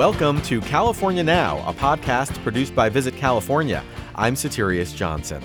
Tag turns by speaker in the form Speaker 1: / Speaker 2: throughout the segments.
Speaker 1: Welcome to California Now, a podcast produced by Visit California. I'm Soterios Johnson.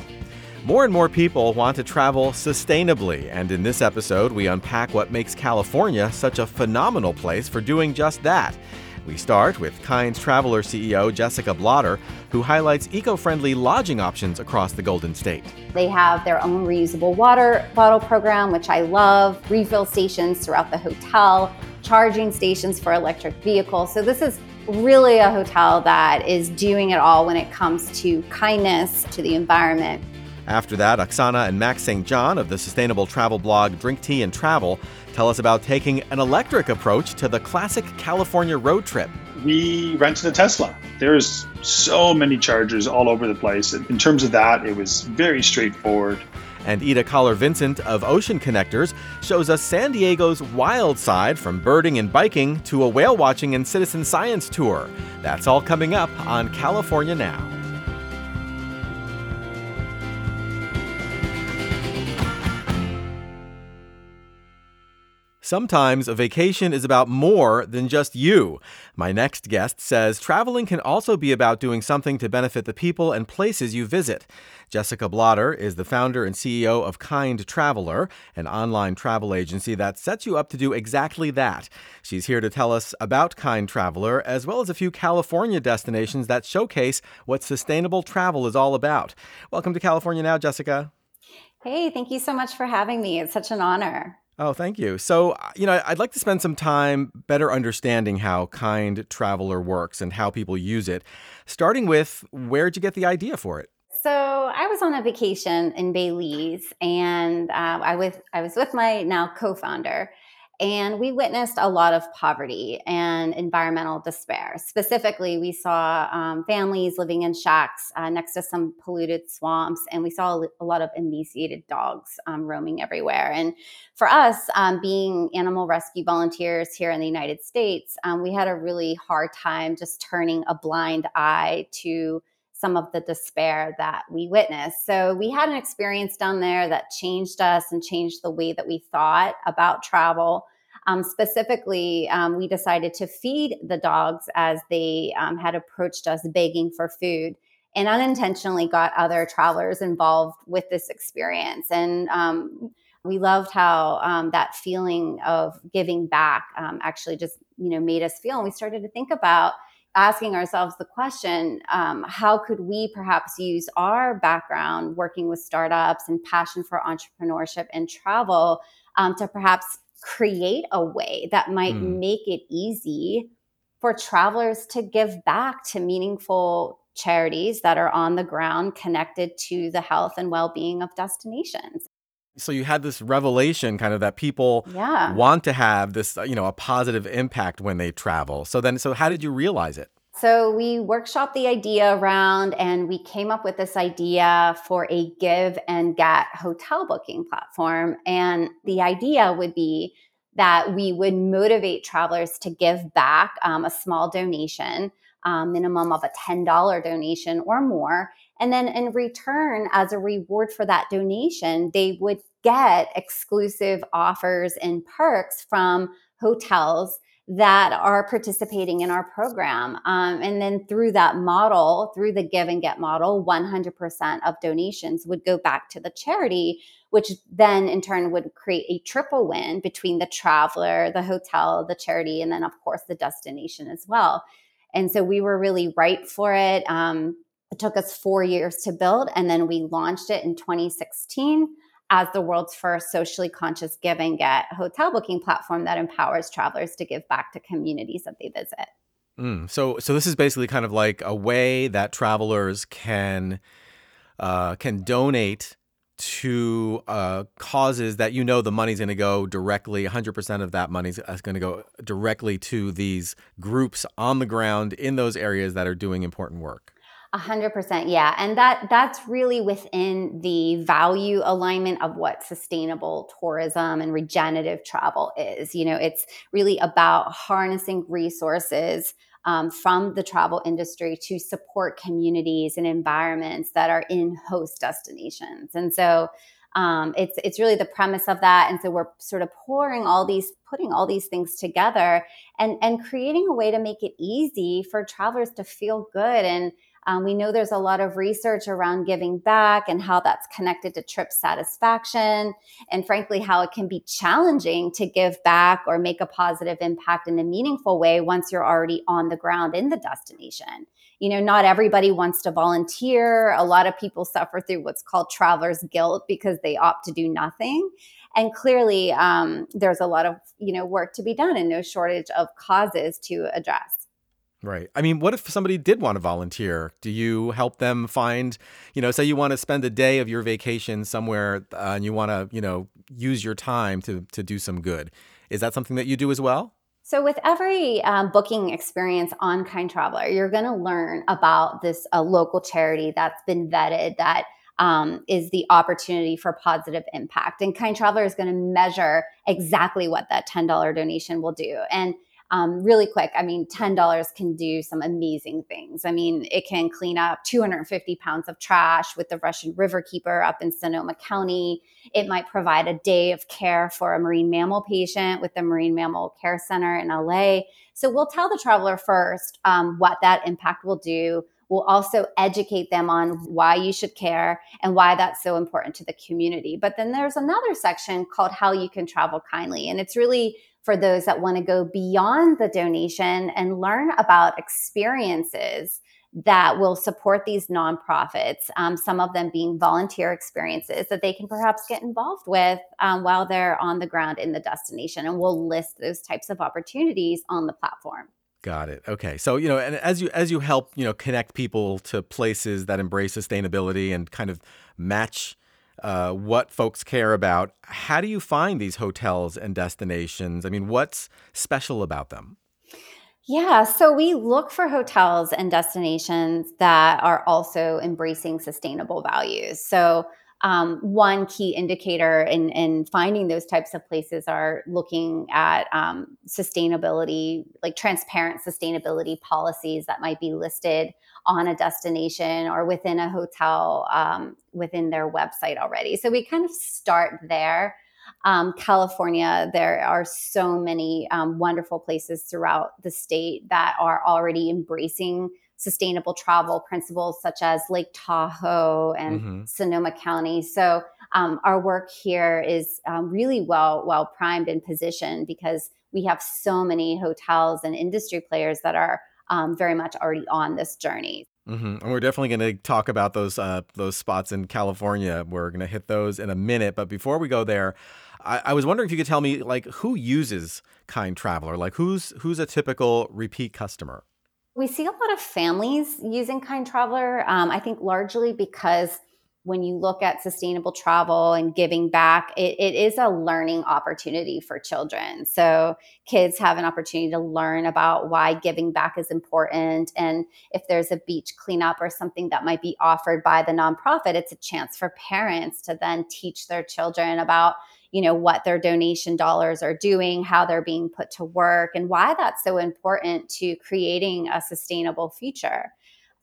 Speaker 1: More and more people want to travel sustainably, and in this episode, we unpack what makes California such a phenomenal place for doing just that. We start with Kind Traveler CEO Jessica Blotter, who highlights eco friendly lodging options across the Golden State.
Speaker 2: They have their own reusable water bottle program, which I love, refill stations throughout the hotel, charging stations for electric vehicles. So, this is really a hotel that is doing it all when it comes to kindness to the environment.
Speaker 1: After that, Oksana and Max St. John of the sustainable travel blog Drink Tea and Travel tell us about taking an electric approach to the classic California road trip.
Speaker 3: We rented a Tesla. There's so many chargers all over the place. In terms of that, it was very straightforward.
Speaker 1: And Ida Kaller-Vincent of Ocean Connectors shows us San Diego's wild side from birding and biking to a whale watching and citizen science tour. That's all coming up on California Now. Sometimes a vacation is about more than just you. My next guest says traveling can also be about doing something to benefit the people and places you visit. Jessica Blotter is the founder and CEO of Kind Traveler, an online travel agency that sets you up to do exactly that. She's here to tell us about Kind Traveler, as well as a few California destinations that showcase what sustainable travel is all about. Welcome to California Now, Jessica.
Speaker 2: Hey, thank you so much for having me. It's such an honor.
Speaker 1: Oh, thank you. So, uh, you know, I'd like to spend some time better understanding how Kind Traveler works and how people use it. Starting with, where'd you get the idea for it?
Speaker 2: So I was on a vacation in Belize, and uh, I was I was with my now co-founder, and we witnessed a lot of poverty and environmental despair. Specifically, we saw um, families living in shacks uh, next to some polluted swamps, and we saw a lot of emaciated dogs um, roaming everywhere. And for us, um, being animal rescue volunteers here in the United States, um, we had a really hard time just turning a blind eye to some of the despair that we witnessed. So we had an experience down there that changed us and changed the way that we thought about travel. Um, specifically, um, we decided to feed the dogs as they um, had approached us begging for food and unintentionally got other travelers involved with this experience. And um, we loved how um, that feeling of giving back um, actually just you know made us feel and we started to think about asking ourselves the question um, how could we perhaps use our background working with startups and passion for entrepreneurship and travel um, to perhaps create a way that might mm. make it easy for travelers to give back to meaningful charities that are on the ground connected to the health and well-being of destinations
Speaker 1: so you had this revelation kind of that people
Speaker 2: yeah.
Speaker 1: want to have this you know a positive impact when they travel. So then so how did you realize it?
Speaker 2: So we workshopped the idea around and we came up with this idea for a give and get hotel booking platform. And the idea would be that we would motivate travelers to give back um, a small donation um, minimum of a $10 donation or more and then in return, as a reward for that donation, they would get exclusive offers and perks from hotels that are participating in our program. Um, and then through that model, through the give and get model, 100% of donations would go back to the charity, which then in turn would create a triple win between the traveler, the hotel, the charity, and then, of course, the destination as well. And so we were really ripe for it. Um, it took us four years to build, and then we launched it in 2016 as the world's first socially conscious give and get hotel booking platform that empowers travelers to give back to communities that they visit.
Speaker 1: Mm, so, so this is basically kind of like a way that travelers can uh, can donate to uh, causes that you know the money's going to go directly 100% of that money's going to go directly to these groups on the ground in those areas that are doing important work
Speaker 2: a hundred percent, yeah, and that that's really within the value alignment of what sustainable tourism and regenerative travel is. You know, it's really about harnessing resources um, from the travel industry to support communities and environments that are in host destinations. And so, Um, it's it's really the premise of that, and so we're sort of pouring all these, putting all these things together, and and creating a way to make it easy for travelers to feel good and um, we know there's a lot of research around giving back and how that's connected to trip satisfaction, and frankly, how it can be challenging to give back or make a positive impact in a meaningful way once you're already on the ground in the destination. You know, not everybody wants to volunteer. A lot of people suffer through what's called traveler's guilt because they opt to do nothing and clearly um, there's a lot of you know work to be done and no shortage of causes to address
Speaker 1: Right. I mean, what if somebody did want to volunteer? Do you help them find, you know, say you want to spend a day of your vacation somewhere uh, and you want to, you know, use your time to to do some good? Is that something that you do as well?
Speaker 2: So, with every um, booking experience on Kind Traveler, you're going to learn about this uh, local charity that's been vetted that um, is the opportunity for positive impact. And Kind Traveler is going to measure exactly what that $10 donation will do. And um, really quick, I mean, $10 can do some amazing things. I mean, it can clean up 250 pounds of trash with the Russian River Keeper up in Sonoma County. It might provide a day of care for a marine mammal patient with the Marine Mammal Care Center in LA. So we'll tell the traveler first um, what that impact will do. We'll also educate them on why you should care and why that's so important to the community. But then there's another section called How You Can Travel Kindly. And it's really for those that want to go beyond the donation and learn about experiences that will support these nonprofits, um, some of them being volunteer experiences that they can perhaps get involved with um, while they're on the ground in the destination. And we'll list those types of opportunities on the platform.
Speaker 1: Got it. Okay. So, you know, and as you as you help, you know, connect people to places that embrace sustainability and kind of match uh, what folks care about. How do you find these hotels and destinations? I mean, what's special about them?
Speaker 2: Yeah, so we look for hotels and destinations that are also embracing sustainable values. So, um, one key indicator in, in finding those types of places are looking at um, sustainability, like transparent sustainability policies that might be listed on a destination or within a hotel um, within their website already. So we kind of start there. Um, California, there are so many um, wonderful places throughout the state that are already embracing sustainable travel principles, such as Lake Tahoe and mm-hmm. Sonoma County. So um, our work here is um, really well well primed and positioned because we have so many hotels and industry players that are um, very much already on this journey.
Speaker 1: Mm-hmm. And we're definitely going to talk about those uh, those spots in California. We're going to hit those in a minute. But before we go there, I, I, was wondering if you could tell me, like, who uses Kind Traveler? Like, who's who's a typical repeat customer?
Speaker 2: We see a lot of families using Kind Traveler. Um, I think largely because when you look at sustainable travel and giving back, it, it is a learning opportunity for children. So kids have an opportunity to learn about why giving back is important. And if there's a beach cleanup or something that might be offered by the nonprofit, it's a chance for parents to then teach their children about you know what their donation dollars are doing how they're being put to work and why that's so important to creating a sustainable future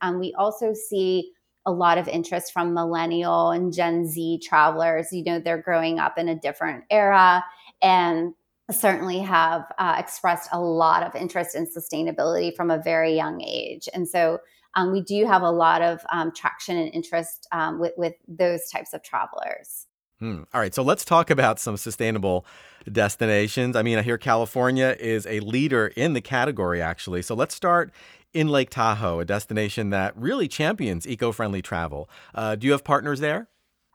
Speaker 2: um, we also see a lot of interest from millennial and Gen Z travelers. You know, they're growing up in a different era and certainly have uh, expressed a lot of interest in sustainability from a very young age. And so um, we do have a lot of um, traction and interest um, with, with those types of travelers.
Speaker 1: Hmm. All right, so let's talk about some sustainable destinations. I mean, I hear California is a leader in the category, actually. So let's start in Lake Tahoe, a destination that really champions eco friendly travel. Uh, do you have partners there?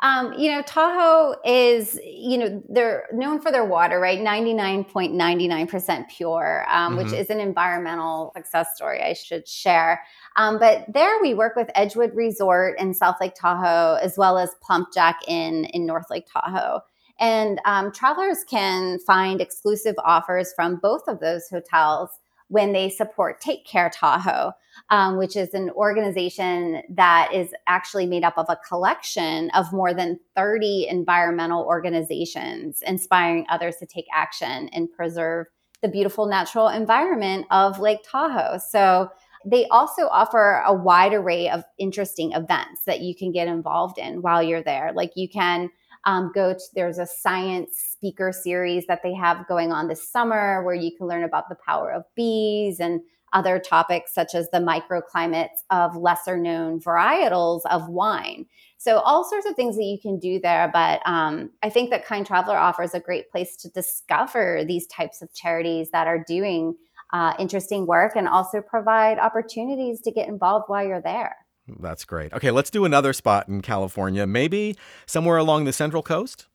Speaker 2: Um, you know, Tahoe is, you know, they're known for their water, right? 99.99% pure, um, mm-hmm. which is an environmental success story I should share. Um, but there we work with Edgewood Resort in South Lake Tahoe, as well as Plumpjack Inn in North Lake Tahoe. And um, travelers can find exclusive offers from both of those hotels when they support Take Care Tahoe, um, which is an organization that is actually made up of a collection of more than 30 environmental organizations inspiring others to take action and preserve the beautiful natural environment of Lake Tahoe. So they also offer a wide array of interesting events that you can get involved in while you're there. Like you can Um, go to, there's a science speaker series that they have going on this summer where you can learn about the power of bees and other topics such as the microclimates of lesser known varietals of wine. So, all sorts of things that you can do there. But um, I think that Kind Traveler offers a great place to discover these types of charities that are doing uh, interesting work and also provide opportunities to get involved while you're there.
Speaker 1: That's great. Okay, let's do another spot in California, maybe somewhere along the Central Coast.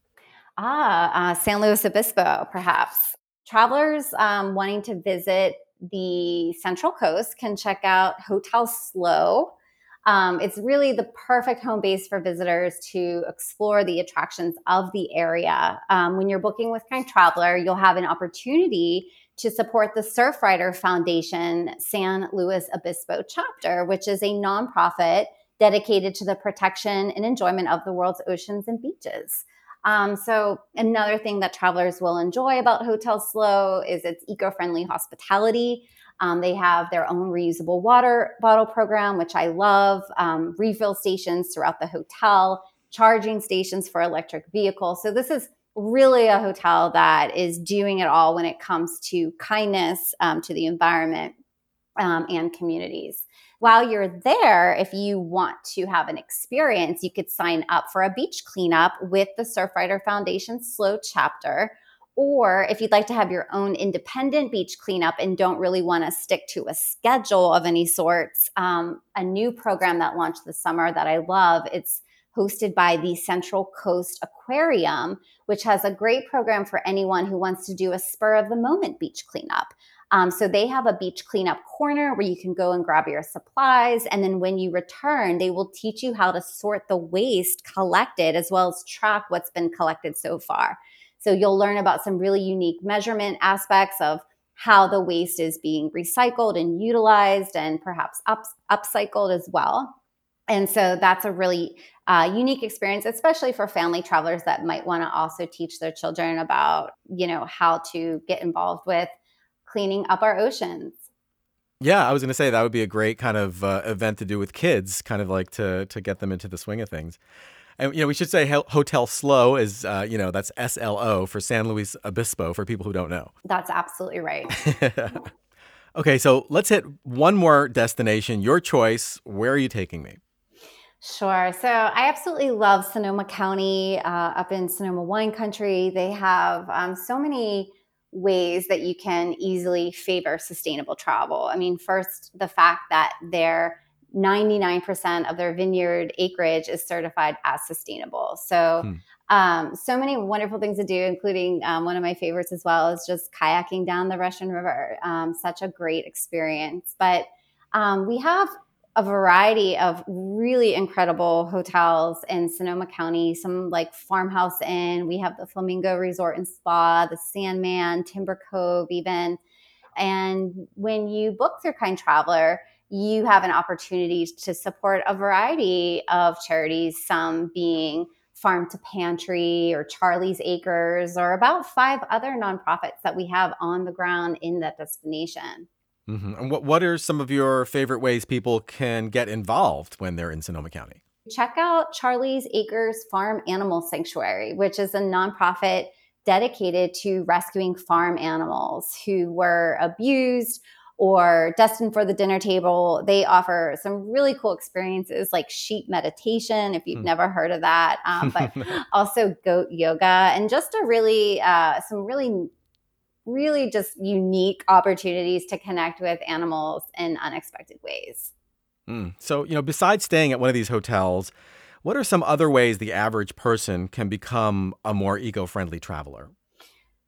Speaker 2: Ah, uh, San Luis Obispo, perhaps. Travelers um, wanting to visit the Central Coast can check out Hotel SLO. Um, it's really the perfect home base for visitors to explore the attractions of the area. Um, when you're booking with Kind Traveler, you'll have an opportunity to support the Surfrider Foundation San Luis Obispo chapter, which is a nonprofit dedicated to the protection and enjoyment of the world's oceans and beaches. Um, so, another thing that travelers will enjoy about Hotel SLO is its eco friendly hospitality. Um, they have their own reusable water bottle program, which I love, um, refill stations throughout the hotel, charging stations for electric vehicles. So, this is really a hotel that is doing it all when it comes to kindness um, to the environment um, and communities. While you're there, if you want to have an experience, you could sign up for a beach cleanup with the Surfrider Foundation SLO chapter. Or if you'd like to have your own independent beach cleanup and don't really want to stick to a schedule of any sorts, um, a new program that launched this summer that I love, it's hosted by the Central Coast Aquarium, which has a great program for anyone who wants to do a spur of the moment beach cleanup. Um, so they have a beach cleanup corner where you can go and grab your supplies. And then when you return, they will teach you how to sort the waste collected as well as track what's been collected so far. So you'll learn about some really unique measurement aspects of how the waste is being recycled and utilized and perhaps up, upcycled as well. And so that's a really uh, unique experience, especially for family travelers that might want to also teach their children about, you know, how to get involved with cleaning up our oceans.
Speaker 1: Yeah, I was going to say that would be a great kind of uh, event to do with kids, kind of like to to get them into the swing of things. And you know, we should say Hotel SLO is uh, you know that's S L O for San Luis Obispo for people who don't know.
Speaker 2: That's absolutely right.
Speaker 1: okay, so let's hit one more destination. Your choice. Where are you taking me?
Speaker 2: Sure. So I absolutely love Sonoma County uh, up in Sonoma wine country. They have um, so many ways that you can easily favor sustainable travel. I mean, first, the fact that their 99% of their vineyard acreage is certified as sustainable. So, hmm. um, so many wonderful things to do, including um, one of my favorites as well is just kayaking down the Russian River. Um, such a great experience. But um, we have a variety of really incredible hotels in Sonoma County, some like Farmhouse Inn. We have the Flamingo Resort and Spa, the Sandman, Timber Cove, even. And when you book through Kind Traveler, you have an opportunity to support a variety of charities, some being Farm to Pantry or Charlie's Acres, or about five other nonprofits that we have on the ground in that destination.
Speaker 1: Mm-hmm. And what what are some of your favorite ways people can get involved when they're in Sonoma County?
Speaker 2: Check out Charlie's Acres Farm Animal Sanctuary, which is a nonprofit dedicated to rescuing farm animals who were abused or destined for the dinner table. They offer some really cool experiences like sheep meditation, if you've mm. never heard of that, um, but also goat yoga and just a really, uh, some really really just unique opportunities to connect with animals in unexpected ways.
Speaker 1: Mm. So, you know, besides staying at one of these hotels, what are some other ways the average person can become a more eco friendly traveler?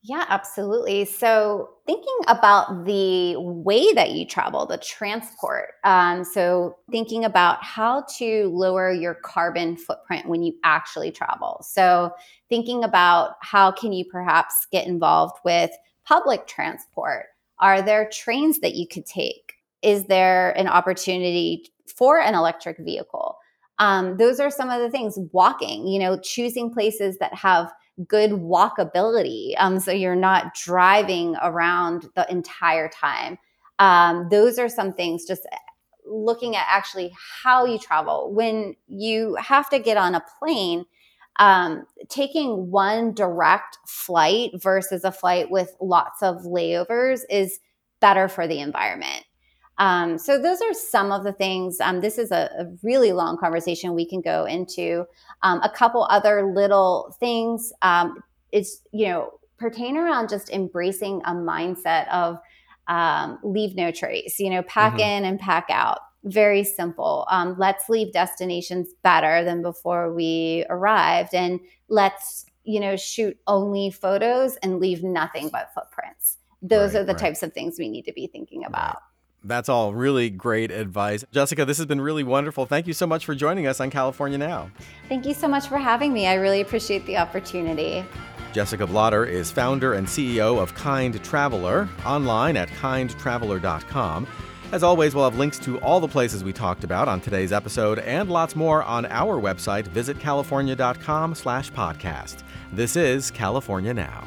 Speaker 2: Yeah, absolutely. So, thinking about the way that you travel, the transport. Um, so, thinking about how to lower your carbon footprint when you actually travel. So, thinking about how can you perhaps get involved with public transport? Are there trains that you could take? Is there an opportunity for an electric vehicle? Um, those are some of the things. Walking, you know, choosing places that have good walkability. Um, so you're not driving around the entire time. Um, those are some things just looking at actually how you travel. When you have to get on a plane, um, taking one direct flight versus a flight with lots of layovers is better for the environment. Um, so those are some of the things. Um, this is a, a, really long conversation we can go into. Um, a couple other little things um, is you know pertain around just embracing a mindset of um, leave no trace. You know, pack mm-hmm. in and pack out. Very simple. Um, let's leave destinations better than before we arrived, and let's you know shoot only photos and leave nothing but footprints. Those right, are the right. types of things we need to be thinking about. Right.
Speaker 1: That's all really great advice. Jessica, this has been really wonderful. Thank you so much for joining us on California Now.
Speaker 2: Thank you so much for having me. I really appreciate the opportunity.
Speaker 1: Jessica Blotter is founder and CEO of Kind Traveler, online at kindtraveler.com. As always, we'll have links to all the places we talked about on today's episode and lots more on our website, visitcalifornia.com slash podcast. This is California Now.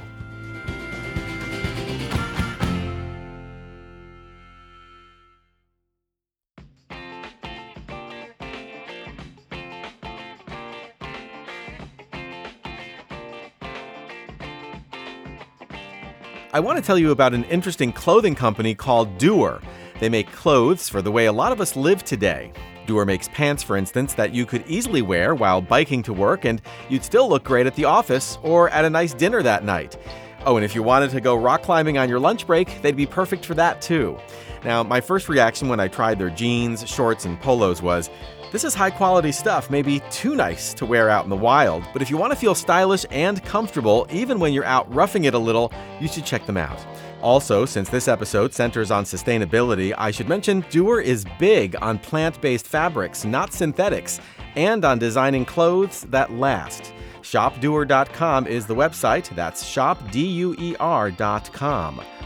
Speaker 1: I want to tell you about an interesting clothing company called Duer. They make clothes for the way a lot of us live today. Duer makes pants, for instance, that you could easily wear while biking to work and you'd still look great at the office or at a nice dinner that night. Oh, and if you wanted to go rock climbing on your lunch break, they'd be perfect for that too. Now, my first reaction when I tried their jeans, shorts, and polos was this is high quality stuff, maybe too nice to wear out in the wild, but if you want to feel stylish and comfortable, even when you're out roughing it a little, you should check them out. Also, since this episode centers on sustainability, I should mention Duer is big on plant based fabrics, not synthetics, and on designing clothes that last. ShopDuer.com is the website. That's shopduer.com.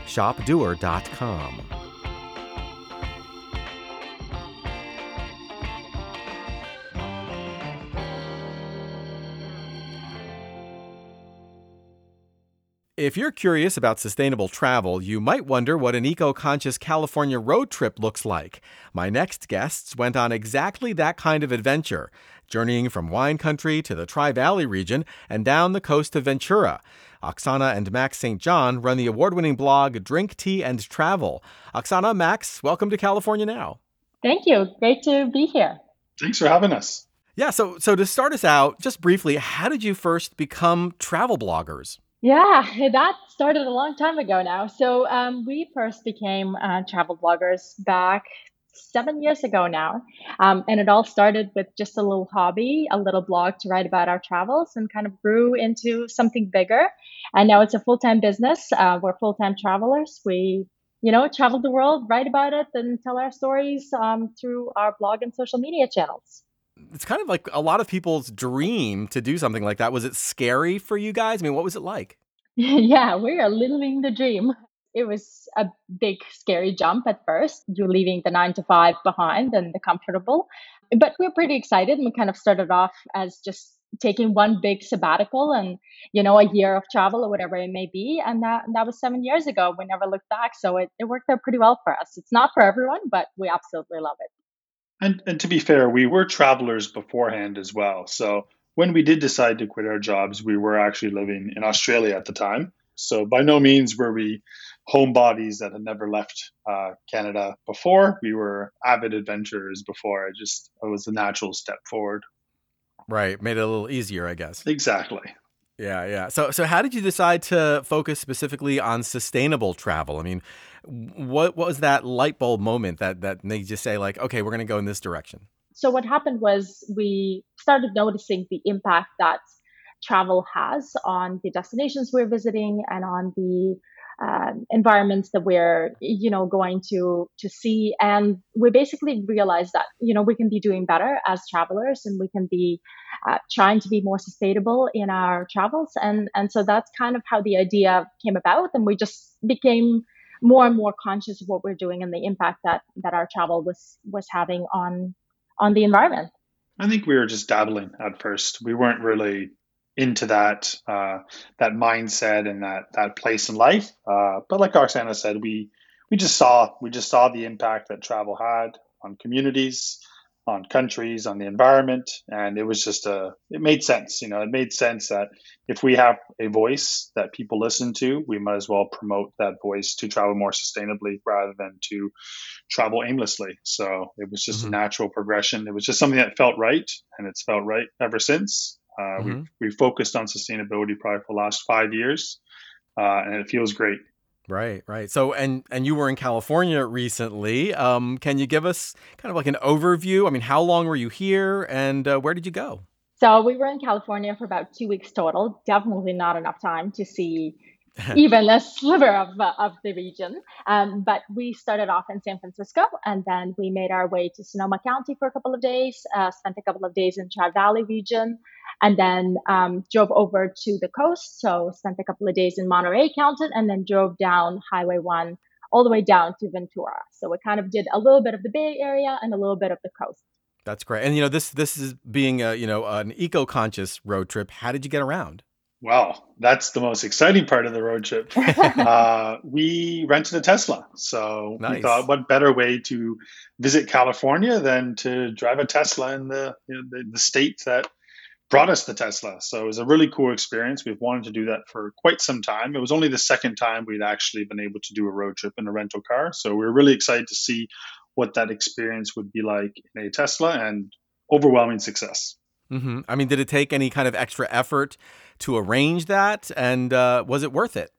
Speaker 1: ShopDuer.com. If you're curious about sustainable travel, you might wonder what an eco conscious California road trip looks like. My next guests went on exactly that kind of adventure, journeying from wine country to the Tri Valley region and down the coast to Ventura. Oksana and Max St. John run the award winning blog Drink, Tea, and Travel. Oksana, Max, welcome to California Now.
Speaker 4: Thank you. Great to be here.
Speaker 3: Thanks for having us.
Speaker 1: Yeah, so so to start us out, just briefly, how did you first become travel bloggers?
Speaker 4: Yeah, that started a long time ago now. So um, we first became uh, travel bloggers back seven years ago now. Um, and it all started with just a little hobby, a little blog to write about our travels, and kind of grew into something bigger. And now it's a full time business. Uh, we're full time travelers. We you know, travel the world, write about it, and tell our stories um, through our blog and social media channels
Speaker 1: it's kind of like a lot of people's dream to do something like that. Was it scary for you guys? I mean, what was it like?
Speaker 4: yeah, we are living the dream. It was a big, scary jump at first. You're leaving the nine to five behind and the comfortable. But we're pretty excited. And we kind of started off as just taking one big sabbatical and, you know, a year of travel or whatever it may be. And that, that was seven years ago. We never looked back. So it, it worked out pretty well for us. It's not for everyone, but we absolutely love it.
Speaker 3: And, and to be fair, we were travelers beforehand as well. So when we did decide to quit our jobs, we were actually living in Australia at the time. So by no means were we homebodies that had never left uh, Canada before. We were avid adventurers before. It just it was a natural step forward.
Speaker 1: Right, made it a little easier, I guess.
Speaker 3: Exactly.
Speaker 1: Yeah, yeah. So, so how did you decide to focus specifically on sustainable travel? I mean, what what was that light bulb moment that that made you say like, okay, we're going to go in this direction?
Speaker 4: So what happened was we started noticing the impact that travel has on the destinations we're visiting and on the um, environments that we're you know going to to see. And we basically realized that you know we can be doing better as travelers and we can be uh, trying to be more sustainable in our travels. And and so that's kind of how the idea came about. And we just became more and more conscious of what we're doing and the impact that that our travel was was having on on the environment.
Speaker 3: I think we were just dabbling at first. We weren't really into that uh, that mindset and that that place in life. Uh, but like Oksana said we we just saw we just saw the impact that travel had on communities on countries, on the environment, and it was just a it made sense. You know, it made sense that if we have a voice that people listen to, we might as well promote that voice to travel more sustainably rather than to travel aimlessly. So it was just mm-hmm. a natural progression. It was just something that felt right, and it's felt right ever since. Uh, mm-hmm. we we focused on sustainability probably for the last five years, uh, and it feels great.
Speaker 1: Right, right. So, and and you were in California recently. Um, can you give us kind of like an overview? I mean, how long were you here, and uh, where did you go?
Speaker 4: So we were in California for about two weeks total. Definitely not enough time to see even a sliver of, uh, of the region. Um, but we started off in San Francisco and then we made our way to Sonoma County for a couple of days, uh, spent a couple of days in the Tri Valley region, and then um, drove over to the coast. So spent a couple of days in Monterey County and then drove down Highway 1 all the way down to Ventura. So we kind of did a little bit of the Bay Area and a little bit of the coast.
Speaker 1: That's great. And you know, this this is being a you know an eco-conscious road trip. How did you get around?
Speaker 3: Well, that's the most exciting part of the road trip. uh, we rented a Tesla. So nice. we thought, what better way to visit California than to drive a Tesla in the, you know, the, the state that brought us the Tesla. So it was a really cool experience. We've wanted to do that for quite some time. It was only the second time we'd actually been able to do a road trip in a rental car. So we are really excited to see what that experience would be like in a Tesla and overwhelming success.
Speaker 1: Mm-hmm. I mean, did it take any kind of extra effort to arrange that? And uh, was it worth it?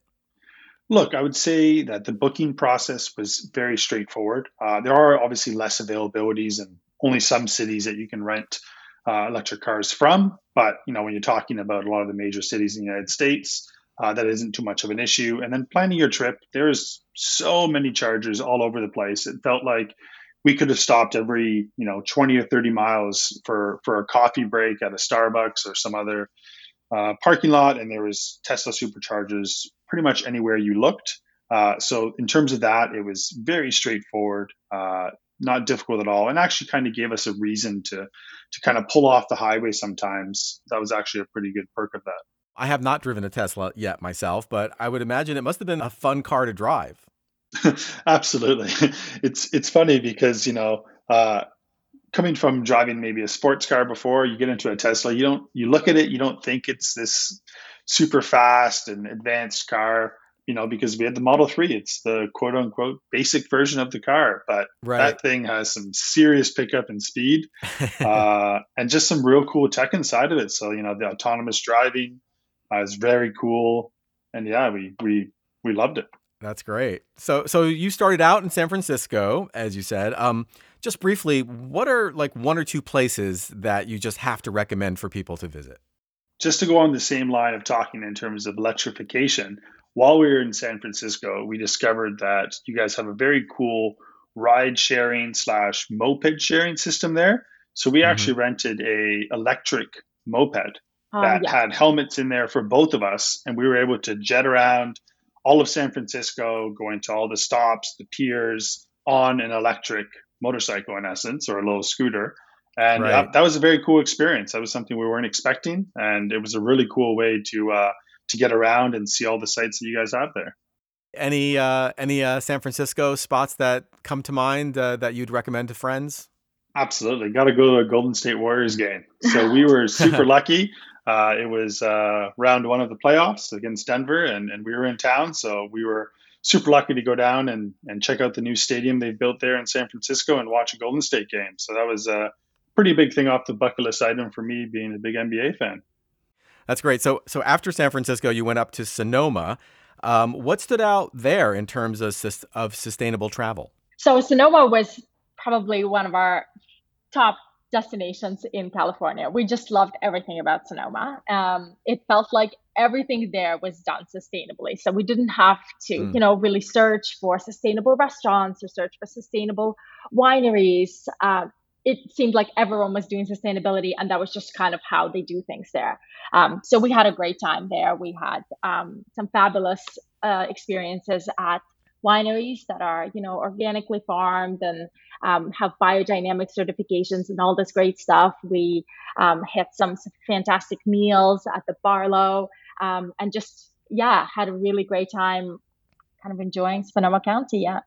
Speaker 3: Look, I would say that the booking process was very straightforward. Uh, there are obviously less availabilities and only some cities that you can rent uh, electric cars from. But you know, when you're talking about a lot of the major cities in the United States, uh, that isn't too much of an issue. And then planning your trip, there's so many chargers all over the place. It felt like we could have stopped every you know 20 or 30 miles for for a coffee break at a Starbucks or some other uh, parking lot, and there was Tesla superchargers pretty much anywhere you looked. Uh, so in terms of that, it was very straightforward, uh, not difficult at all, and actually kind of gave us a reason to to kind of pull off the highway sometimes. That was actually a pretty good perk of that.
Speaker 1: I have not driven a Tesla yet myself, but I would imagine it must have been a fun car to drive.
Speaker 3: Absolutely, it's it's funny because you know uh, coming from driving maybe a sports car before, you get into a Tesla, you don't you look at it, you don't think it's this super fast and advanced car, you know, because we had the Model 3, it's the quote unquote basic version of the car, but right. that thing has some serious pickup and speed uh, and just some real cool tech inside of it. So, you know, the autonomous driving uh, is very cool. And yeah, we we we loved it.
Speaker 1: That's great. So so you started out in San Francisco, as you said. Um, just briefly, what are like one or two places that you just have to recommend for people to visit?
Speaker 3: Just to go on the same line of talking in terms of electrification, while we were in San Francisco, we discovered that you guys have a very cool ride sharing slash moped sharing system there. So we mm-hmm. actually rented a electric moped uh, that yeah. had helmets in there for both of us, and we were able to jet around all of San Francisco, going to all the stops, the piers on an electric motorcycle in essence, or a little scooter. And right. uh, that was a very cool experience. That was something we weren't expecting, and it was a really cool way to uh, to get around and see all the sights that you guys have there.
Speaker 1: Any uh, any uh, San Francisco spots that come to mind uh, that you'd recommend to friends?
Speaker 3: Absolutely, got to go to a Golden State Warriors game. So we were super lucky. Uh, it was uh, round one of the playoffs against Denver, and, and we were in town, so we were super lucky to go down and, and check out the new stadium they built there in San Francisco and watch a Golden State game. So that was a pretty big thing off the bucket list item for me, being a big NBA fan.
Speaker 1: That's great. So so after San Francisco, you went up to Sonoma. Um, what stood out there in terms of of sustainable travel?
Speaker 4: So Sonoma was probably one of our top destinations in California. We just loved everything about Sonoma. Um, it felt like everything there was done sustainably. So we didn't have to, mm. you know, really search for sustainable restaurants or search for sustainable wineries. Uh, it seemed like everyone was doing sustainability, and that was just kind of how they do things there. Um, so we had a great time there. We had um, some fabulous uh, experiences at wineries that are you know organically farmed and um, have biodynamic certifications and all this great stuff we um, had some fantastic meals at the barlow um, and just yeah had a really great time kind of enjoying sonoma county yeah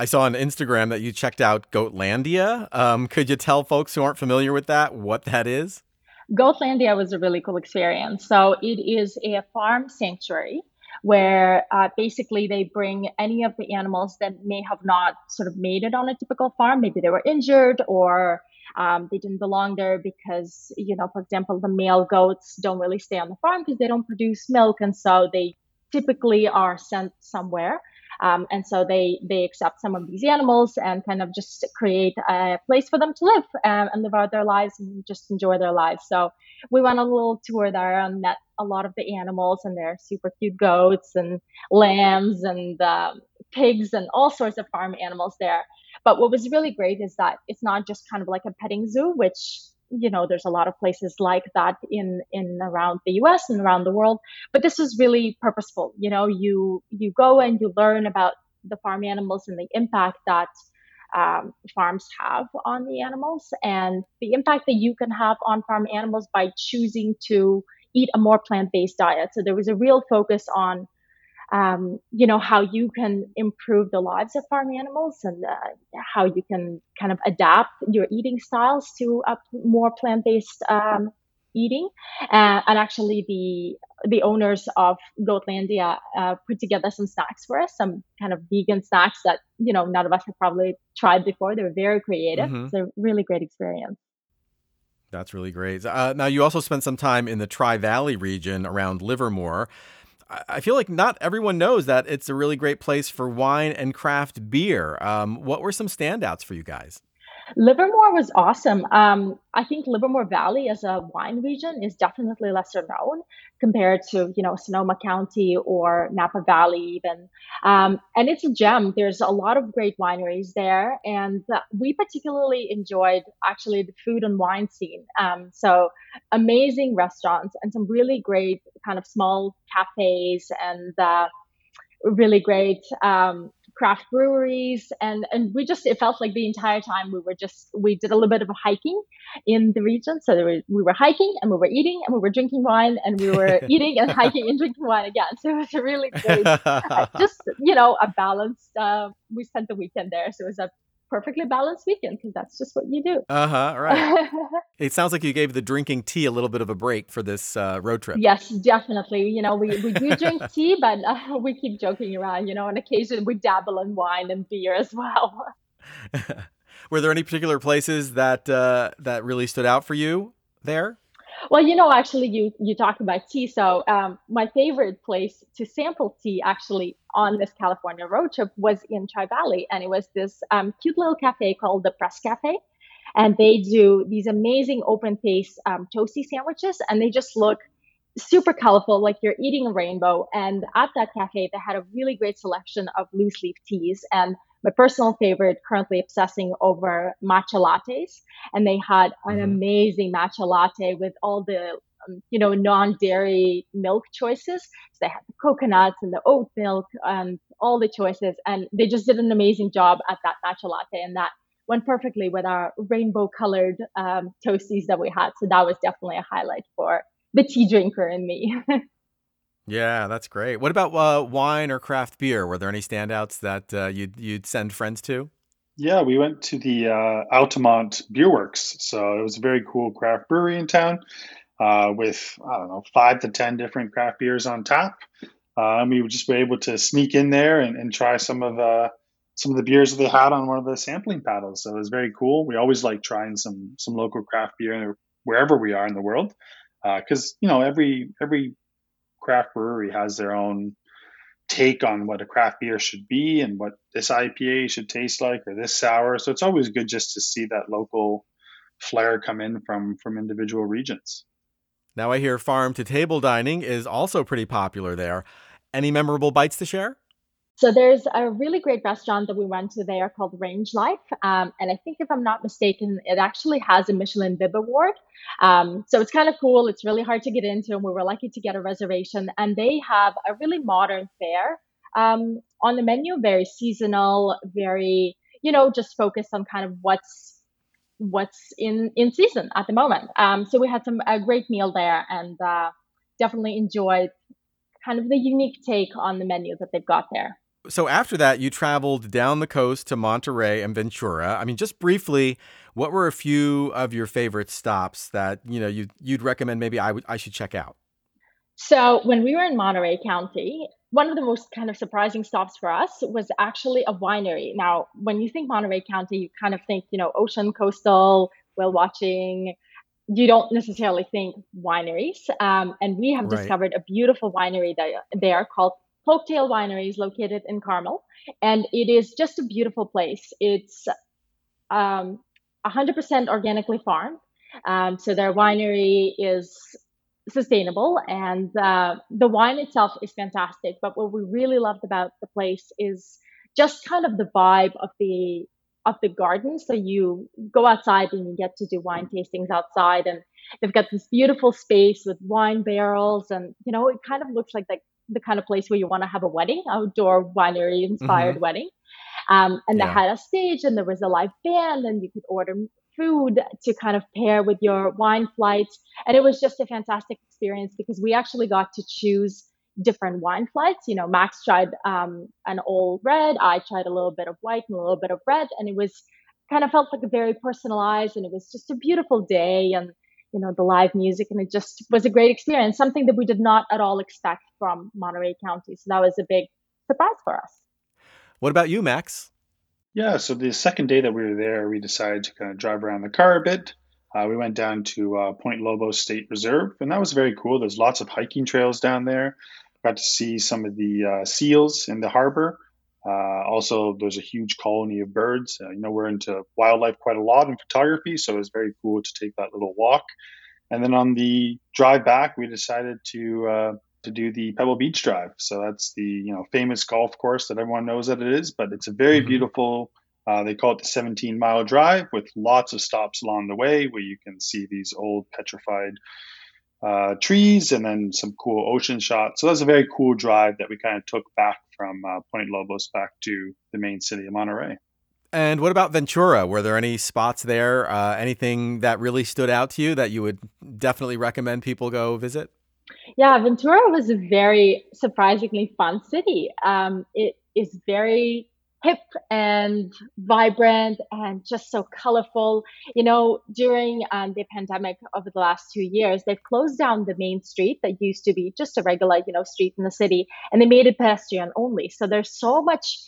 Speaker 1: I saw on Instagram that you checked out Goatlandia. Um, could you tell folks who aren't familiar with that what that is?
Speaker 4: Goatlandia was a really cool experience. So it is a farm sanctuary where uh, basically they bring any of the animals that may have not sort of made it on a typical farm. Maybe they were injured or um, they didn't belong there because, you know, for example, the male goats don't really stay on the farm because they don't produce milk. And so they typically are sent somewhere. Um, and so they they accept some of these animals and kind of just create a place for them to live um, and live out their lives and just enjoy their lives. So we went on a little tour there and met a lot of the animals and they're super cute goats and lambs and um, pigs and all sorts of farm animals there. But what was really great is that it's not just kind of like a petting zoo, which you know there's a lot of places like that in in around the US and around the world but this is really purposeful you know you you go and you learn about the farm animals and the impact that um, farms have on the animals and the impact that you can have on farm animals by choosing to eat a more plant-based diet. So there was a real focus on um, you know how you can improve the lives of farm animals and uh, how you can kind of adapt your eating styles to a more plant-based um, eating. Uh, and actually the the owners of goatlandia uh, put together some snacks for us some kind of vegan snacks that you know none of us have probably tried before. They were very creative. Mm-hmm. it's a really great experience
Speaker 1: that's really great uh, now you also spent some time in the tri valley region around livermore I feel like not everyone knows that it's a really great place for wine and craft beer. Um, what were some standouts for you guys?
Speaker 4: Livermore was awesome. Um, I think Livermore Valley as a wine region is definitely lesser known compared to you know Sonoma County or Napa Valley even, um, and it's a gem. There's a lot of great wineries there, and we particularly enjoyed actually the food and wine scene. Um, so amazing restaurants and some really great kind of small cafes and uh, really great um, craft breweries and and we just it felt like the entire time we were just we did a little bit of hiking in the region. So were, we were hiking and we were eating and we were drinking wine and we were eating and hiking and drinking wine again. So it was a really great uh, just you know a balanced uh, we spent the weekend there. So it was a perfectly balanced weekend because that's just what you do.
Speaker 1: Uh huh. Right. it sounds like you gave the drinking tea a little bit of a break for this uh, road trip.
Speaker 4: Yes, definitely. You know, we, we do drink tea, but uh, we keep joking around. You know, on occasion we dabble in wine and beer as well.
Speaker 1: Were there any particular places that uh, that really stood out for you there?
Speaker 4: Well, you know, actually, you you talked about tea. So um, my favorite place to sample tea, actually, on this California road trip was in Tri Valley, and it was this um, cute little cafe called the Press Cafe, and they do these amazing open face um, toasty sandwiches, and they just look super colorful, like you're eating a rainbow. And at that cafe, they had a really great selection of loose leaf teas and my personal favorite, currently obsessing over matcha lattes. And they had an mm-hmm. amazing matcha latte with all the um, you know, non-dairy milk choices. So they had the coconuts and the oat milk and all the choices, and they just did an amazing job at that matcha latte, and that went perfectly with our rainbow-colored um, toasties that we had. So that was definitely a highlight for the tea drinker in me.
Speaker 1: Yeah, that's great. What about uh, wine or craft beer? Were there any standouts that uh, you'd you'd send friends to?
Speaker 3: Yeah, we went to the uh, Altamont Beer Works. So it was a very cool craft brewery in town uh, with, I don't know, five to 10 different craft beers on tap. Uh, and we just were able to sneak in there and, and try some of uh, some of the beers that they had on one of the sampling paddles. So it was very cool. We always like trying some some local craft beer wherever we are in the world because you know every every craft brewery has their own take on what a craft beer should be and what this IPA should taste like or this sour. So it's always good just to see that local flair come in from from individual regions.
Speaker 1: Now I hear farm to table dining is also pretty popular there. Any memorable bites to share?
Speaker 4: So there's a really great restaurant that we went to there called Range Life, um, and I think if I'm not mistaken, it actually has a Michelin Bib Award. Um, so it's kind of cool. It's really hard to get into, and we were lucky to get a reservation. And they have a really modern fare um, on the menu, very seasonal, very you know just focused on kind of what's what's in in season at the moment. Um, so we had some a great meal there, and uh, definitely enjoyed kind of the unique take on the menu that they've got there.
Speaker 1: So after that, you traveled down the coast to Monterey and Ventura. I mean, just briefly, what were a few of your favorite stops that you know you you'd recommend maybe I would I should check out?
Speaker 4: So when we were in Monterey County, one of the most kind of surprising stops for us was actually a winery. Now, when you think Monterey County, you kind of think you know ocean, coastal, whale watching. You don't necessarily think wineries, um, and we have
Speaker 1: Right.
Speaker 4: discovered a beautiful winery that they are called Folktale Winery, is located in Carmel, and it is just a beautiful place. It's um, 100% organically farmed. Um, so their winery is sustainable and uh, the wine itself is fantastic. But what we really loved about the place is just kind of the vibe of the of the garden. So you go outside and you get to do wine tastings outside and they've got this beautiful space with wine barrels and you know it kind of looks like the, the kind of place where you want to have a wedding, outdoor winery inspired wedding. Um, and they had a stage and there was a live band and you could order food to kind of pair with your wine flights. And it was just a fantastic experience because we actually got to choose different wine flights. You know, Max tried um, an all red, I tried a little bit of white and a little bit of red. And it was kind of felt like a very personalized and it was just a beautiful day and you know the live music and it just was a great experience something that we did not at all expect from monterey county so that was a big surprise for us
Speaker 1: What about you, Max?
Speaker 3: Yeah, so the second day that we were there, we decided to kind of drive around the car a bit. Uh, we went down to uh, Point Lobos State Reserve, and that was very cool. There's lots of hiking trails down there. Got to see some of the uh, seals in the harbor. Uh, also, there's a huge colony of birds. Uh, you know, we're into wildlife quite a lot in photography, so it was very cool to take that little walk. And then on the drive back, we decided to uh, to do the Pebble Beach Drive. So that's the you know famous golf course that everyone knows that it is, but it's a very
Speaker 1: hmm
Speaker 3: beautiful. Uh, they call it the 17 mile drive with lots of stops along the way where you can see these old petrified uh, trees and then some cool ocean shots. So that's a very cool drive that we kind of took back from uh, Point Lobos back to the main city of Monterey.
Speaker 1: And what about Ventura? Were there any spots there? Uh, anything that really stood out to you that you would definitely recommend people go visit?
Speaker 4: Yeah, Ventura was a very surprisingly fun city. Um, it is very hip and vibrant and just so colorful. You know, during um, the pandemic over the last two years, they've closed down the main street that used to be just a regular, you know, street in the city, and they made it pedestrian only. So there's so much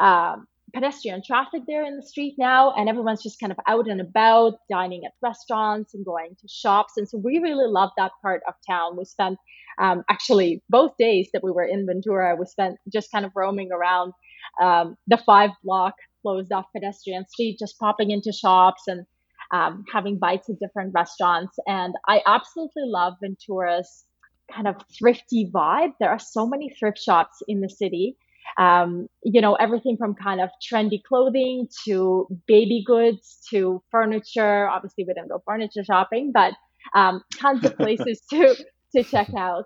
Speaker 4: um, pedestrian traffic there in the street now, and everyone's just kind of out and about, dining at restaurants and going to shops. And so we really love that part of town. We spent um, actually both days that we were in Ventura, we spent just kind of roaming around um, the five block closed off pedestrian street, just popping into shops and um, having bites at different restaurants. And I absolutely love Ventura's kind of thrifty vibe. There are so many thrift shops in the city um, you know, everything from kind of trendy clothing to baby goods to furniture. Obviously, we didn't go furniture shopping, but um, tons of places to to check out.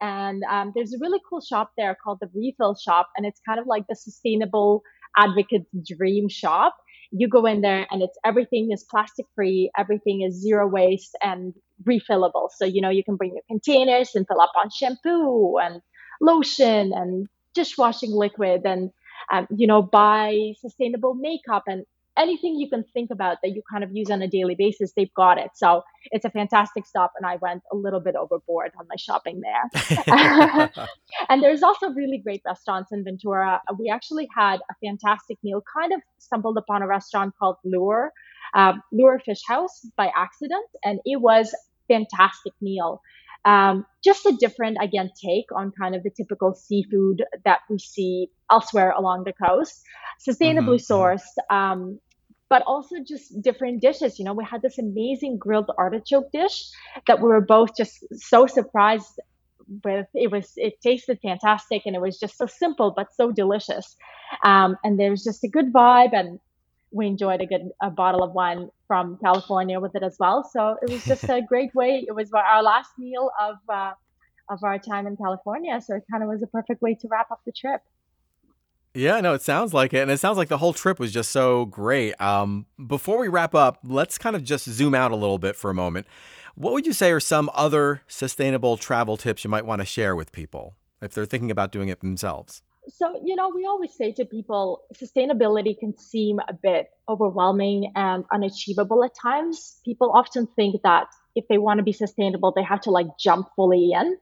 Speaker 4: And um, there's a really cool shop there called the Refill Shop, and it's kind of like the sustainable advocate's dream shop. You go in there, and it's everything is plastic free, everything is zero waste and refillable. So you know you can bring your containers and fill up on shampoo and lotion and dishwashing liquid and um, you know buy sustainable makeup and anything you can think about that you kind of use on a daily basis they've got it. So it's a fantastic stop and i went a little bit overboard on my shopping there. And there's also really great restaurants in ventura. We actually had a fantastic meal kind of stumbled upon a restaurant called lure um, lure fish house by accident and it was fantastic meal. Um, just a different, again, take on kind of the typical seafood that we see elsewhere along the coast, sustainably
Speaker 1: hmm
Speaker 4: sourced, um, but also just different dishes. You know, we had this amazing grilled artichoke dish that we were both just so surprised with. It was, it tasted fantastic and it was just so simple, but so delicious. Um, and there's just a good vibe and we enjoyed a good a bottle of wine from California with it as well. So it was just a great way. It was our last meal of uh, of our time in California, so it kind of was a perfect way to wrap up the trip.
Speaker 1: Yeah, no, it sounds like it. And it sounds like the whole trip was just so great. Um, before we wrap up, let's kind of just zoom out a little bit for a moment. What would you say are some other sustainable travel tips you might want to share with people if they're thinking about doing it themselves?
Speaker 4: So, you know, we always say to people sustainability can seem a bit overwhelming and unachievable at times. People often think that if they want to be sustainable, they have to like jump fully in.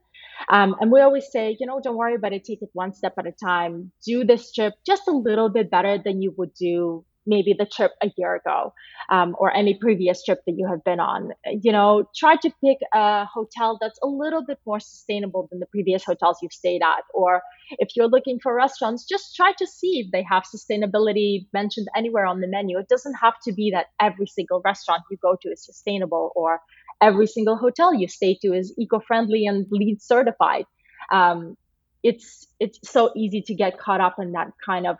Speaker 4: Um, and we always say, you know, don't worry about it, take it one step at a time. Do this trip just a little bit better than you would do maybe the trip a year ago um, or any previous trip that you have been on. You know, try to pick a hotel that's a little bit more sustainable than the previous hotels you've stayed at. Or if you're looking for restaurants, just try to see if they have sustainability mentioned anywhere on the menu. It doesn't have to be that every single restaurant you go to is sustainable or every single hotel you stay to is eco-friendly and LEED certified. Um, it's it's so easy to get caught up in that kind of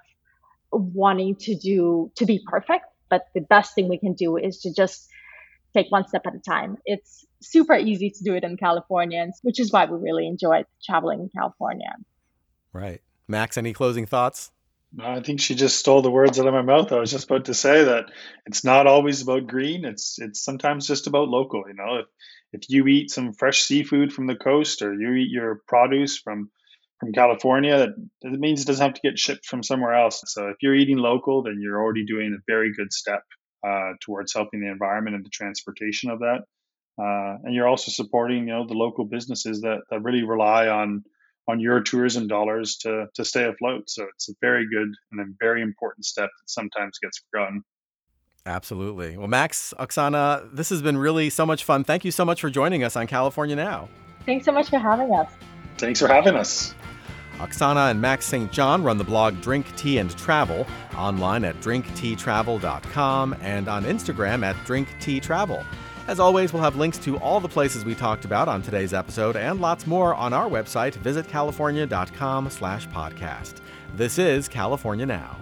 Speaker 4: wanting to do to be perfect but the best thing we can do is to just take one step at a time. It's super easy to do it in california which is why we really enjoy traveling in california.
Speaker 1: Right. Max any closing thoughts
Speaker 3: I think she just stole the words out of my mouth. I was just about to say that it's not always about green. It's it's sometimes just about local. You know, if if you eat some fresh seafood from the coast, or you eat your produce from from California, that, it means it doesn't have to get shipped from somewhere else. So if you're eating local, then you're already doing a very good step uh, towards helping the environment and the transportation of that. Uh, and you're also supporting, you know, the local businesses that, that really rely on on your tourism dollars to to stay afloat. So it's a very good and a very important step that sometimes gets forgotten.
Speaker 1: Absolutely. Well, Max, Oksana, this has been really so much fun. Thank you so much for joining us on California Now.
Speaker 4: Thanks so much for having us.
Speaker 3: Thanks for having us.
Speaker 1: Oksana and Max St. John run the blog Drink Tea and Travel online at drinkteatravel.com and on Instagram at drinkteatravel. As always, we'll have links to all the places we talked about on today's episode and lots more on our website, visitcalifornia.com slash podcast. This is California Now.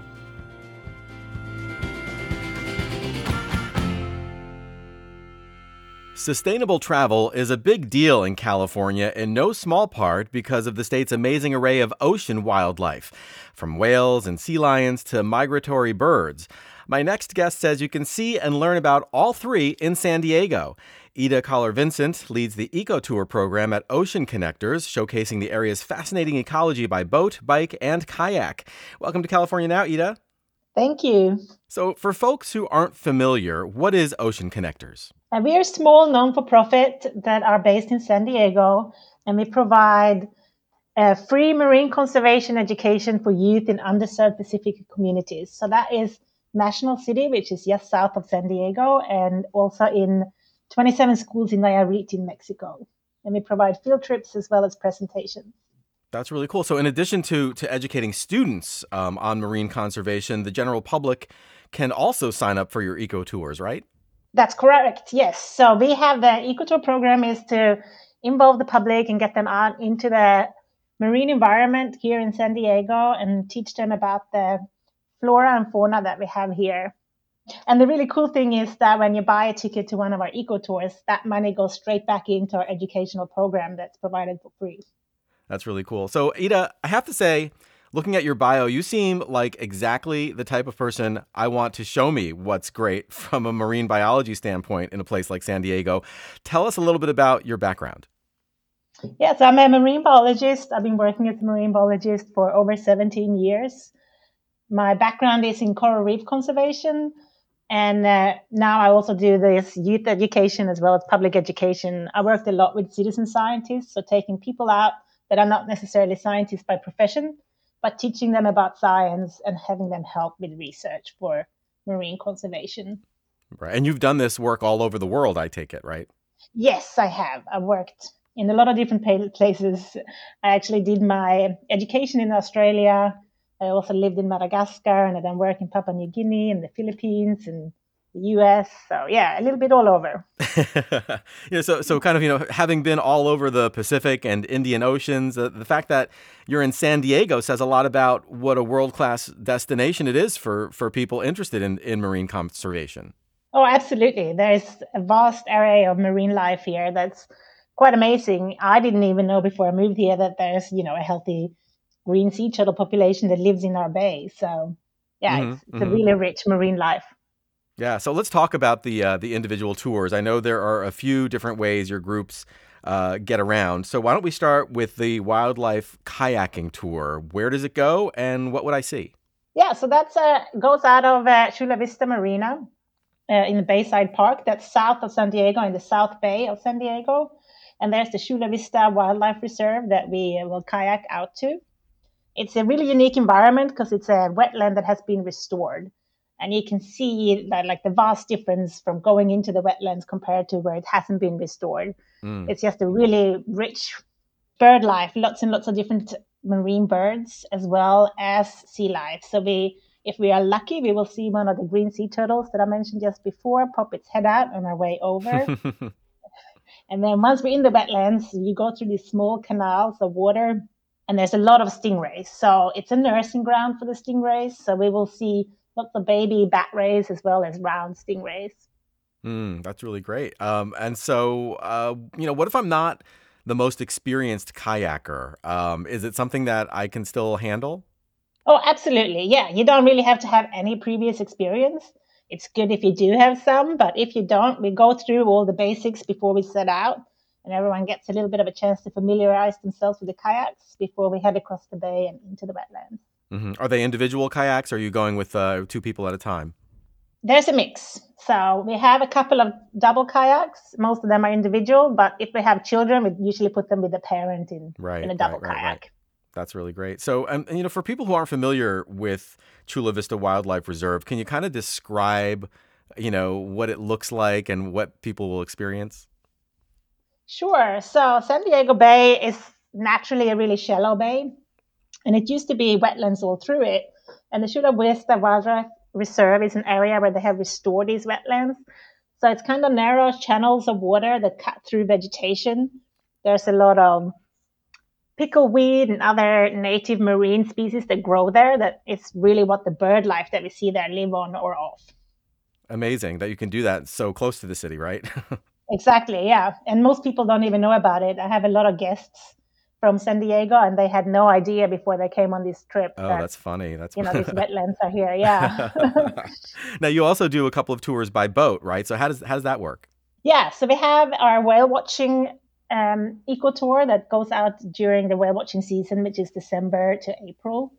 Speaker 1: Sustainable travel is a big deal in California in no small part because of the state's amazing array of ocean wildlife, from whales and sea lions to migratory birds. My next guest says you can see and learn about all three in San Diego. Ida Kaller-Vincent leads the Eco Tour program at Ocean Connectors, showcasing the area's fascinating ecology by boat, bike, and kayak. Welcome to California Now, Ida.
Speaker 5: Thank you.
Speaker 1: So, for folks who aren't familiar, what is Ocean Connectors?
Speaker 5: We are a small non for profit that are based in San Diego, and we provide uh, free marine conservation education for youth in underserved Pacific communities. So that is National City, which is just south of San Diego, and also in 27 schools in Nayarit in Mexico. And we provide field trips as well as presentations.
Speaker 1: That's really cool. So, in addition to to educating students um, on marine conservation, the general public can also sign up for your eco tours, right?
Speaker 5: That's correct. Yes. So we have the eco tour program is to involve the public and get them out into the marine environment here in San Diego and teach them about the flora and fauna that we have here. And the really cool thing is that when you buy a ticket to one of our eco tours, that money goes straight back into our educational program that's provided for free.
Speaker 1: That's really cool. So, Ida, I have to say, looking at your bio, you seem like exactly the type of person I want to show me what's great from a marine biology standpoint in a place like San Diego. Tell us a little bit about your background.
Speaker 5: Yes, I'm a marine biologist. I've been working as a marine biologist for over 17 years. My background is in coral reef conservation. And uh, now I also do this youth education as well as public education. I worked a lot with citizen scientists, so taking people out that are not necessarily scientists by profession, but teaching them about science and having them help with research for marine conservation.
Speaker 1: Right. And you've done this work all over the world, I take it, right?
Speaker 5: Yes, I have. I've worked in a lot of different places. I actually did my education in Australia. I also lived in Madagascar and I then worked in Papua New Guinea and the Philippines and the US. So yeah, a little bit all over.
Speaker 1: yeah, so so kind of you know having been all over the Pacific and Indian Oceans, uh, the fact that you're in San Diego says a lot about what a world class destination it is for for people interested in in marine conservation.
Speaker 5: Oh, absolutely. There's a vast array of marine life here that's quite amazing. I didn't even know before I moved here that there's you know a healthy green sea turtle population that lives in our bay. So yeah, mm-hmm, it's, it's mm-hmm. a really rich marine life.
Speaker 1: Yeah, so let's talk about the uh, the individual tours. I know there are a few different ways your groups uh, get around. So why don't we start with the wildlife kayaking tour? Where does it go, and what would I see?
Speaker 5: Yeah, so that's uh, goes out of uh, Chula Vista Marina uh, in the Bayside Park. That's south of San Diego, in the South Bay of San Diego. And there's the Chula Vista Wildlife Reserve that we uh, will kayak out to. It's a really unique environment because it's a wetland that has been restored. And you can see that like the vast difference from going into the wetlands compared to where it hasn't been restored. Mm. It's just a really rich bird life, lots and lots of different marine birds as well as sea life. So we if we are lucky, we will see one of the green sea turtles that I mentioned just before pop its head out on our way over. and then once we're in the wetlands, you go through these small canals of water, and there's a lot of stingrays. So it's a nursing ground for the stingrays. So we will see lots of baby bat rays as well as round stingrays.
Speaker 1: Mm, that's really great. Um, and so, uh, you know, what if I'm not the most experienced kayaker? Um, is it something that I can still handle?
Speaker 5: Oh, absolutely. Yeah, you don't really have to have any previous experience. It's good if you do have some, but if you don't, we go through all the basics before we set out, and everyone gets a little bit of a chance to familiarize themselves with the kayaks before we head across the bay and into the wetlands.
Speaker 1: Mm-hmm. Are they individual kayaks? Or are you going with uh, two people at a time?
Speaker 5: There's a mix. So we have a couple of double kayaks. Most of them are individual, but if we have children, we usually put them with a parent in, right, in a double right, right, kayak.
Speaker 1: That's really great. So, and, you know, for people who aren't familiar with Chula Vista Wildlife Reserve, can you kind of describe, you know, what it looks like and what people will experience?
Speaker 5: Sure. So, San Diego Bay is naturally a really shallow bay, and it used to be wetlands all through it. And the Chula Vista Wildlife Reserve is an area where they have restored these wetlands. So it's kind of narrow channels of water that cut through vegetation. There's a lot of pickleweed and other native marine species that grow there that is really what the bird life that we see there live on or off.
Speaker 1: Amazing that you can do that so close to the city, right?
Speaker 5: exactly, yeah. And most people don't even know about it. I have a lot of guests from San Diego and they had no idea before they came on this trip.
Speaker 1: Oh, that, that's funny. That's
Speaker 5: you know these wetlands are here. Yeah.
Speaker 1: now you also do a couple of tours by boat, right? So how does how does that work?
Speaker 5: Yeah, so we have our whale watching um, eco tour that goes out during the whale watching season, which is December to April.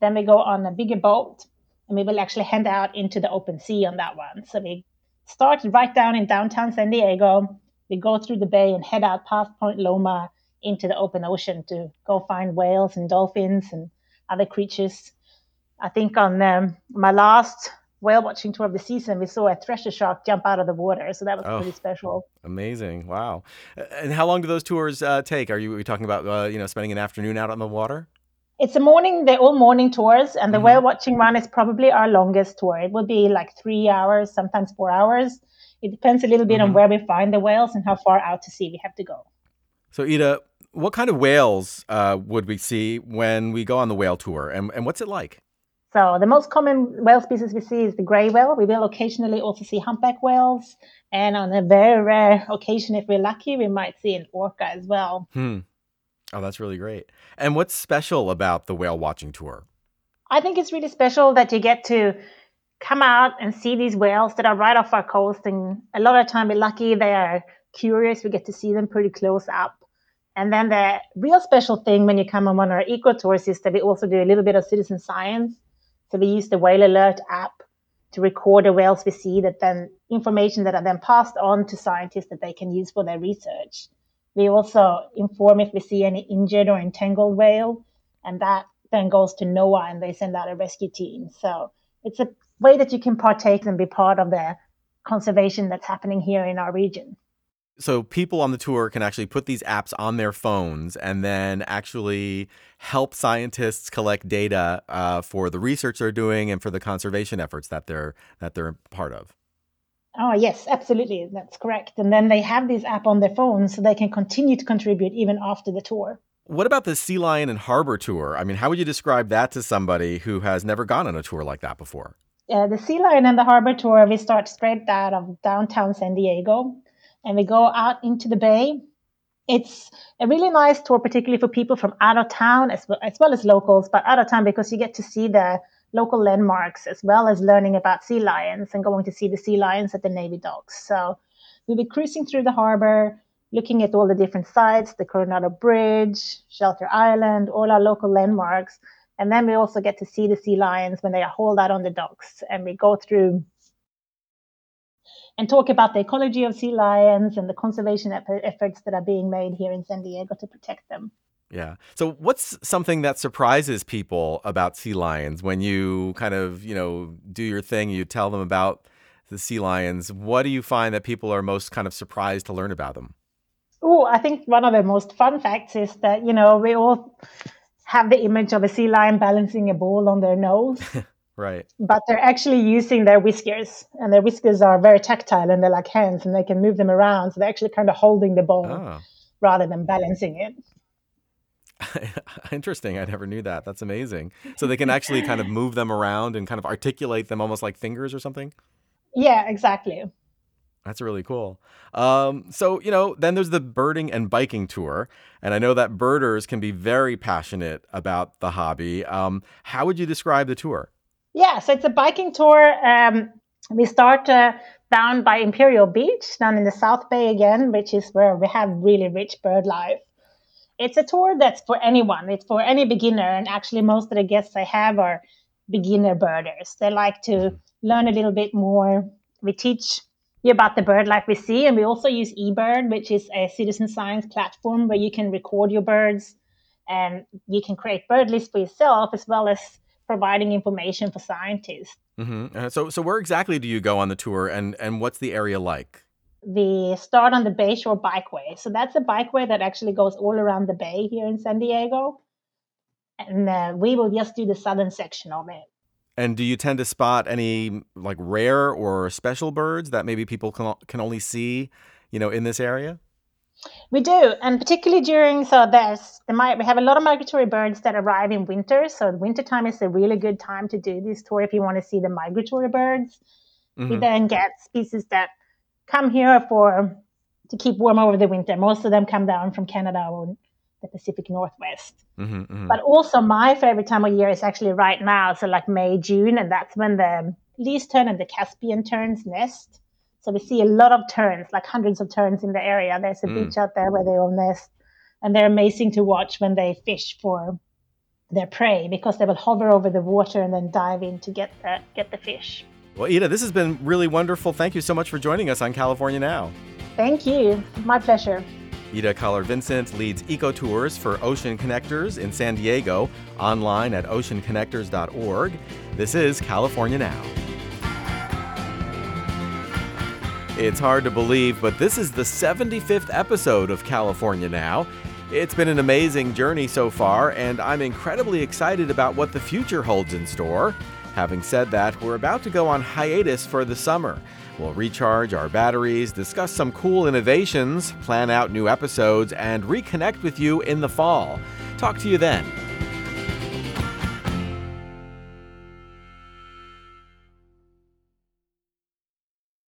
Speaker 5: Then we go on a bigger boat and we will actually head out into the open sea on that one. So we start right down in downtown San Diego. We go through the bay and head out past Point Loma into the open ocean to go find whales and dolphins and other creatures. I think on um, my last whale watching tour of the season, we saw a thresher shark jump out of the water. So that was oh, pretty special.
Speaker 1: Amazing. Wow. And how long do those tours uh, take? Are you, are you talking about, uh, you know, spending an afternoon out on the water?
Speaker 5: It's a morning, they're all morning tours, and the mm-hmm. whale watching run is probably our longest tour. It would be like three hours, sometimes four hours. It depends a little bit mm-hmm. on where we find the whales and how far out to sea we have to go.
Speaker 1: So, Ida, what kind of whales uh, would we see when we go on the whale tour, and, and what's it like?
Speaker 5: So the most common whale species we see is the gray whale. We will occasionally also see humpback whales, and on a very rare occasion, if we're lucky, we might see an orca as well.
Speaker 1: Hmm. Oh, that's really great. And what's special about the whale watching tour?
Speaker 5: I think it's really special that you get to come out and see these whales that are right off our coast. And a lot of time, we're lucky they are curious. We get to see them pretty close up. And then the real special thing when you come on one of our eco tours is that we also do a little bit of citizen science. So we use the Whale Alert app to record the whales we see that then information that are then passed on to scientists that they can use for their research. We also inform if we see any injured or entangled whale, and that then goes to NOAA and they send out a rescue team. So it's a way that you can partake and be part of the conservation that's happening here in our region
Speaker 1: so people on the tour can actually put these apps on their phones and then actually help scientists collect data uh, for the research they're doing and for the conservation efforts that they're that they're part of.
Speaker 5: Oh yes, absolutely, that's correct. And then they have this app on their phones, so they can continue to contribute even after the tour.
Speaker 1: What about the Sea Lion and Harbor tour? I mean, how would you describe that to somebody who has never gone on a tour like that before?
Speaker 5: Uh, the Sea Lion and the Harbor tour, we start straight out of downtown San Diego and we go out into the bay. It's a really nice tour, particularly for people from out of town as well, as well as locals, but out of town because you get to see the local landmarks as well as learning about sea lions and going to see the sea lions at the Navy docks. So we'll be cruising through the harbor, looking at all the different sites, the Coronado Bridge, Shelter Island, all our local landmarks. And then we also get to see the sea lions when they are hauled out on the docks. And we go through and talk about the ecology of sea lions and the conservation efforts that are being made here in San Diego to protect them.
Speaker 1: Yeah. So what's something that surprises people about sea lions when you kind of, you know, do your thing, you tell them about the sea lions. What do you find that people are most kind of surprised to learn about them?
Speaker 5: Oh, I think one of the most fun facts is that, you know, we all have the image of a sea lion balancing a ball on their nose.
Speaker 1: right.
Speaker 5: But they're actually using their whiskers, and their whiskers are very tactile and they're like hands and they can move them around. So they're actually kind of holding the ball oh. rather than balancing it.
Speaker 1: Interesting. I never knew that. That's amazing. So they can actually kind of move them around and kind of articulate them almost like fingers or something?
Speaker 5: Yeah, exactly.
Speaker 1: That's really cool. Um, so, you know, then there's the birding and biking tour. And I know that birders can be very passionate about the hobby. Um, how would you describe the tour?
Speaker 5: Yeah, so it's a biking tour. Um, we start uh, down by Imperial Beach, down in the South Bay again, which is where we have really rich bird life it's a tour that's for anyone. It's for any beginner. And actually, most of the guests I have are beginner birders. They like to learn a little bit more. We teach you about the bird life we see. And we also use eBird, which is a citizen science platform where you can record your birds and you can create bird lists for yourself as well as providing information for scientists.
Speaker 1: Mm-hmm. Uh, so, so where exactly do you go on the tour, and and what's the area like?
Speaker 5: We start on the Bayshore Bikeway. So that's a bikeway that actually goes all around the bay here in San Diego. And uh, we will just do the southern section of it.
Speaker 1: And do you tend to spot any like rare or special birds that maybe people can, can only see, you know, in this area?
Speaker 5: We do, and particularly during so there's the we have a lot of migratory birds that arrive in winter. So wintertime is a really good time to do this tour if you want to see the migratory birds. Mm-hmm. We then get species that come here for to keep warm over the winter. Most of them come down from Canada or the Pacific Northwest. Mm-hmm, mm-hmm. But also, my favorite time of year is actually right now, so like May, June, and that's when the least tern and the Caspian terns nest. So we see a lot of terns, like hundreds of terns in the area. There's a mm. beach out there where they all nest, and they're amazing to watch when they fish for their prey because they will hover over the water and then dive in to get the get the fish.
Speaker 1: Well, Ida, this has been really wonderful. Thank you so much for joining us on California Now.
Speaker 5: Thank you. My pleasure.
Speaker 1: Ida Kaller-Vincent leads eco tours for Ocean Connectors in San Diego, online at oceanconnectors.org. This is California Now. It's hard to believe, but this is the 75th episode of California Now. It's been an amazing journey so far, and I'm incredibly excited about what the future holds in store. Having said that, we're about to go on hiatus for the summer. We'll recharge our batteries, discuss some cool innovations, plan out new episodes, and reconnect with you in the fall. Talk to you then.